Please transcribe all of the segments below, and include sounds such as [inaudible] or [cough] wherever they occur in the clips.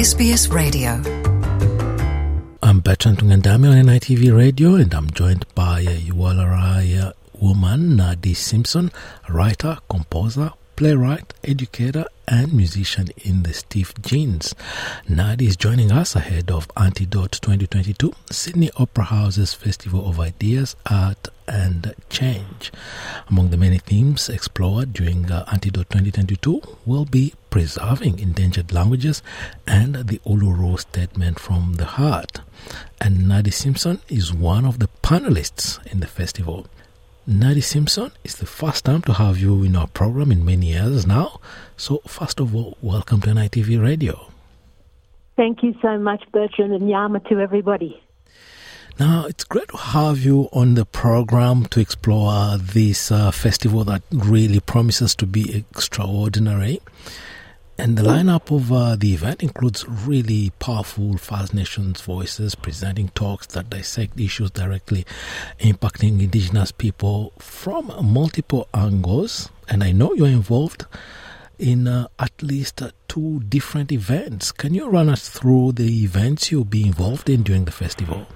SBS Radio. I'm Bertrand Tungandami on NITV Radio, and I'm joined by a Yuwaalaraay woman, Nardi Simpson, writer, composer, playwright, educator, and musician in the Stiff Gins. Nardi is joining us ahead of Antidote 2022, Sydney Opera House's Festival of Ideas, Art, and Change. Among the many themes explored during uh, Antidote 2022 will be preserving endangered languages and the Uluru Statement from the Heart. And Nardi Simpson is one of the panelists in the festival. Nardi Simpson, it's the first time to have you in our program in many years now. So, first of all, welcome to NITV Radio. Thank you so much, Bertrand, and Yaama to everybody. Now, it's great to have you on the program to explore this uh, festival that really promises to be extraordinary. And the lineup of uh, the event includes really powerful First Nations voices presenting talks that dissect issues directly impacting Indigenous people from multiple angles. And I know you're involved in uh, at least uh, two different events. Can you run us through the events you'll be involved in during the festival?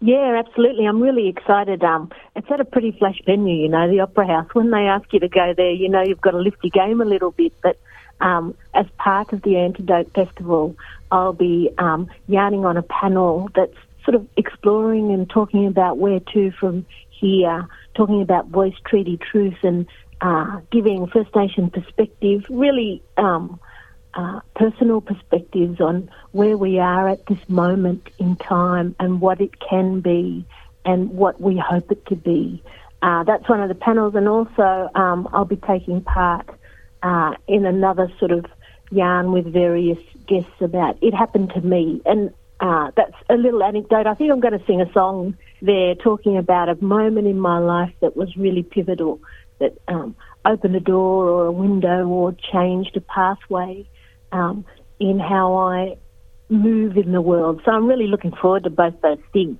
Yeah, absolutely. I'm really excited. Um, it's at a pretty flash venue, you know, the Opera House. When they ask you to go there, you know you've got to lift your game a little bit. But um, as part of the Antidote Festival, I'll be um, yarning on a panel that's sort of exploring and talking about where to from here, talking about voice treaty truth and uh, giving First Nation perspective, really um, uh, personal perspectives on where we are at this moment in time and what it can be and what we hope it to be. Uh, that's one of the panels, and also um, I'll be taking part uh, in another sort of yarn with various guests about it happened to me. And uh, that's a little anecdote. I think I'm going to sing a song there talking about a moment in my life that was really pivotal, that um, opened a door or a window or changed a pathway um, in how I move in the world. So I'm really looking forward to both those things.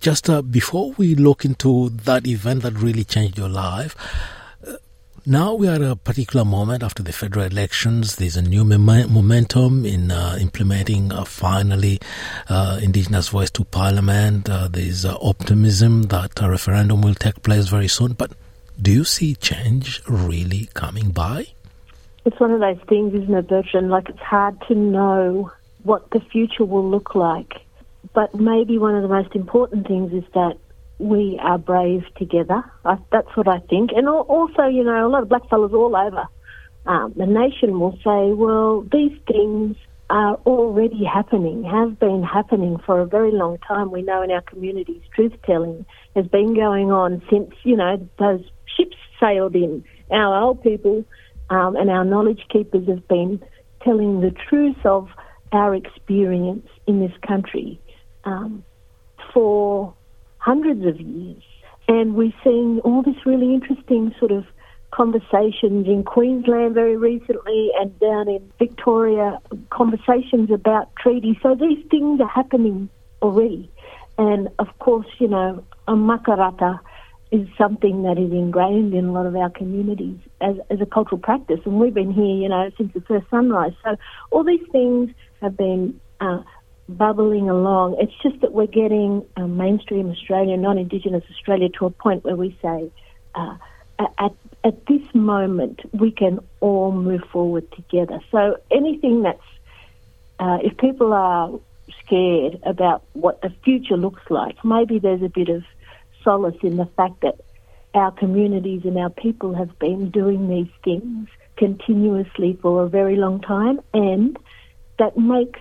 Just uh, before we look into that event that really changed your life, now we are at a particular moment after the federal elections. There's a new mem- momentum in uh, implementing uh, finally uh, Indigenous voice to Parliament. Uh, there's uh, optimism that a referendum will take place very soon. But do you see change really coming by? It's one of those things, isn't it, Bertrand? Like it's hard to know what the future will look like. But maybe one of the most important things is that we are brave together. I, that's what I think. And also, you know, a lot of blackfellas all over um, the nation will say, well, these things are already happening, have been happening for a very long time. We know in our communities, truth telling has been going on since, you know, those ships sailed in. Our old people um, and our knowledge keepers have been telling the truth of our experience in this country um, for hundreds of years. And we're seeing all this really interesting sort of conversations in Queensland very recently and down in Victoria, conversations about treaties. So these things are happening already. And of course, you know, a makarrata is something that is ingrained in a lot of our communities as, as a cultural practice. And we've been here, you know, since the first sunrise. So all these things have been uh, bubbling along. It's just that we're getting um, mainstream Australia, non-Indigenous Australia, to a point where we say, uh, at at this moment, we can all move forward together. So anything that's, uh, if people are scared about what the future looks like, maybe there's a bit of solace in the fact that our communities and our people have been doing these things continuously for a very long time, and that makes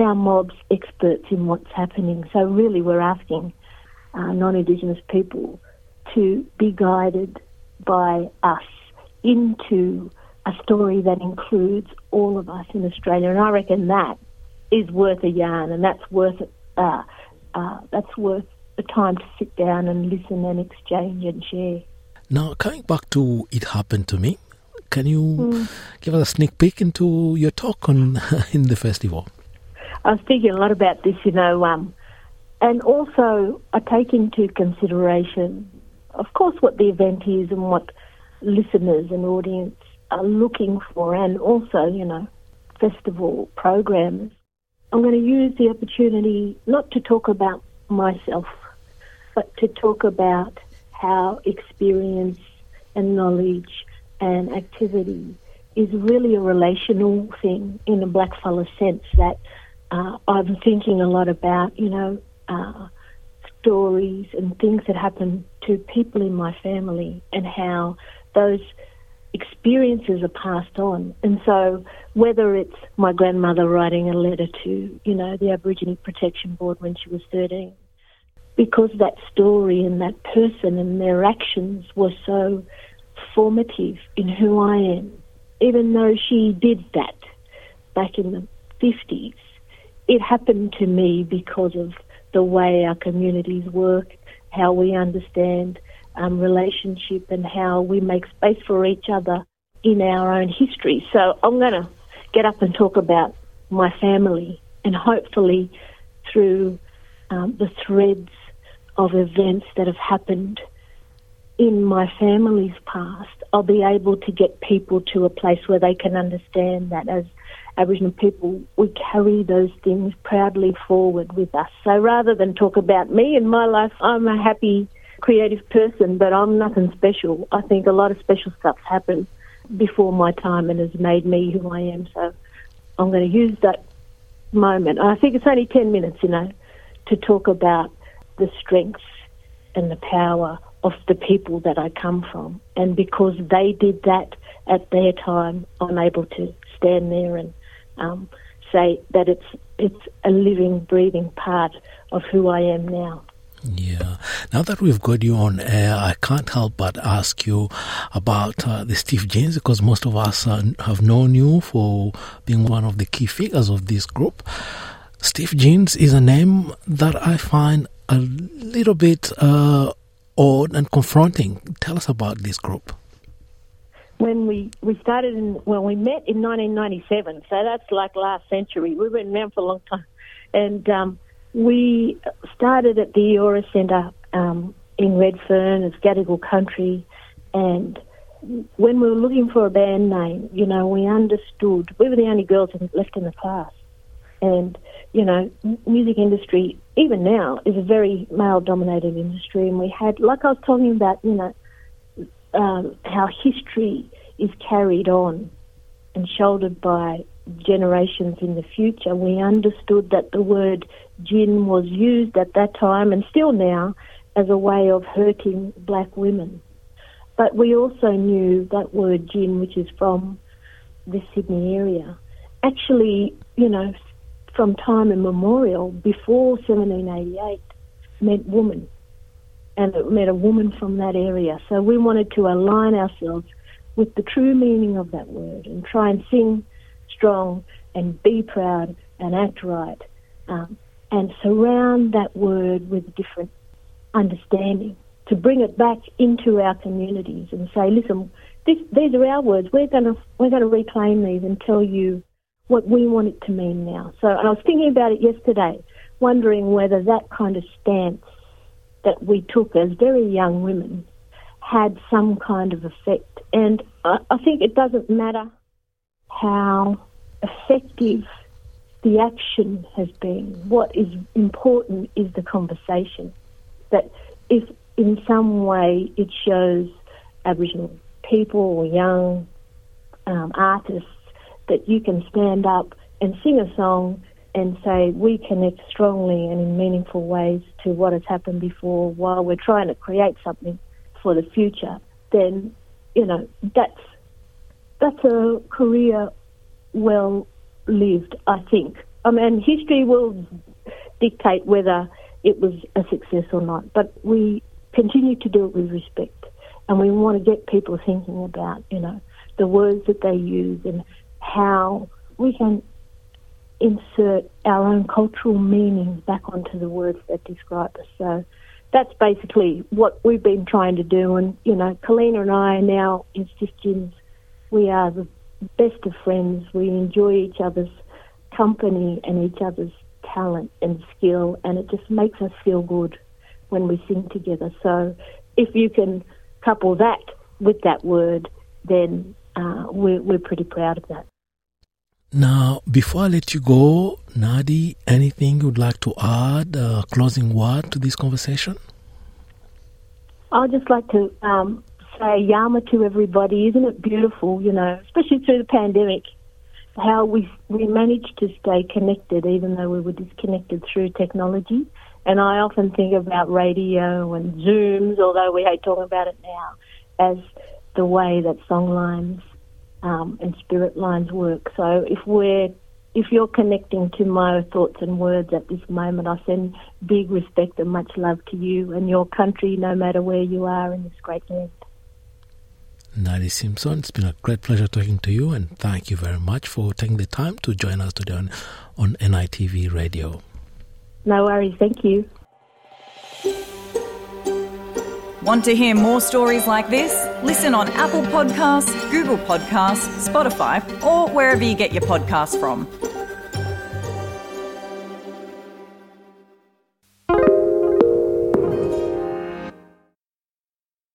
our mobs experts in what's happening. So really, we're asking uh, non-Indigenous people to be guided by us into a story that includes all of us in Australia, and I reckon that is worth a yarn, and that's worth uh, uh, that's worth the time to sit down and listen and exchange and share. Now, coming back to it happened to me, can you mm. give us a sneak peek into your talk on [laughs] in the festival? I was thinking a lot about this, you know, um, and also I take into consideration, of course, what the event is and what listeners and audience are looking for, and also, you know, festival programs, I'm going to use the opportunity not to talk about myself, but to talk about how experience and knowledge and activity is really a relational thing in a blackfella sense that uh, I'm thinking a lot about, you know, uh, stories and things that happen to people in my family and how those experiences are passed on. And so whether it's my grandmother writing a letter to, you know, the Aboriginal Protection Board when she was 13, because that story and that person and their actions were so formative in who I am, even though she did that back in the 50s, it happened to me because of the way our communities work, how we understand um, relationship, and how we make space for each other in our own history. So I'm going to get up and talk about my family, and hopefully through um, the threads of events that have happened in my family's past, I'll be able to get people to a place where they can understand that as Aboriginal people, we carry those things proudly forward with us. So rather than talk about me and my life, I'm a happy, creative person, but I'm nothing special. I think a lot of special stuff's happened before my time and has made me who I am. So I'm going to use that moment. I think it's only 10 minutes, you know, to talk about the strengths and the power of the people that I come from. And because they did that at their time, I'm able to stand there and um, say that it's it's a living, breathing part of who I am now. Yeah. Now that we've got you on air, I can't help but ask you about uh, the Stiff Gins because most of us uh, have known you for being one of the key figures of this group. Stiff Gins is a name that I find a little bit uh, odd and confronting. Tell us about this group when we, we started in, well, we met in 1997, so that's like last century. We've been around for a long time. And um, we started at the Eora Centre um, in Redfern, it's Gadigal country, and when we were looking for a band name, you know, we understood, we were the only girls left in the class. And, you know, music industry, even now, is a very male dominated industry. And we had, like I was talking about, you know, um, how history is carried on and shouldered by generations in the future, we understood that the word jinn was used at that time and still now as a way of hurting black women. But we also knew that word jinn, which is from the Sydney area, actually, you know, from time immemorial, before 1788, meant woman and it meant a woman from that area. So we wanted to align ourselves with the true meaning of that word and try and sing strong and be proud and act right um, and surround that word with a different understanding to bring it back into our communities and say, listen, this, these are our words. We're going to we're going to reclaim these and tell you what we want it to mean now. So and I was thinking about it yesterday, wondering whether that kind of stance that we took as very young women had some kind of effect. And I, I think it doesn't matter how effective the action has been. What is important is the conversation. That if in some way it shows Aboriginal people or young um, artists that you can stand up and sing a song and say we connect strongly and in meaningful ways to what has happened before while we're trying to create something for the future, then you know that's that's a career well lived. I think. Um, I mean, history will dictate whether it was a success or not, but we continue to do it with respect, and we want to get people thinking about you know the words that they use and how we can insert our own cultural meanings back onto the words that describe us. So that's basically what we've been trying to do. And, you know, Kaleena and I are now in Stiff We are the best of friends. We enjoy each other's company and each other's talent and skill, and it just makes us feel good when we sing together. So if you can couple that with that word, then uh, we're, we're pretty proud of that. Now, before I let you go, Nardi, anything you'd like to add, a closing word to this conversation? I'd just like to um, say Yaama to everybody. Isn't it beautiful, you know, especially through the pandemic, how we, we managed to stay connected even though we were disconnected through technology. And I often think about radio and Zooms, although we hate talking about it now, as the way that song lines um, and spirit lines work. So if we're if you're connecting to my thoughts and words at this moment, I send big respect and much love to you and your country, no matter where you are in this great land. Nardi Simpson, it's been a great pleasure talking to you, and thank you very much for taking the time to join us today on, on NITV Radio. No worries, thank you. Want to hear more stories like this? Listen on Apple Podcasts, Google Podcasts, Spotify, or wherever you get your podcasts from.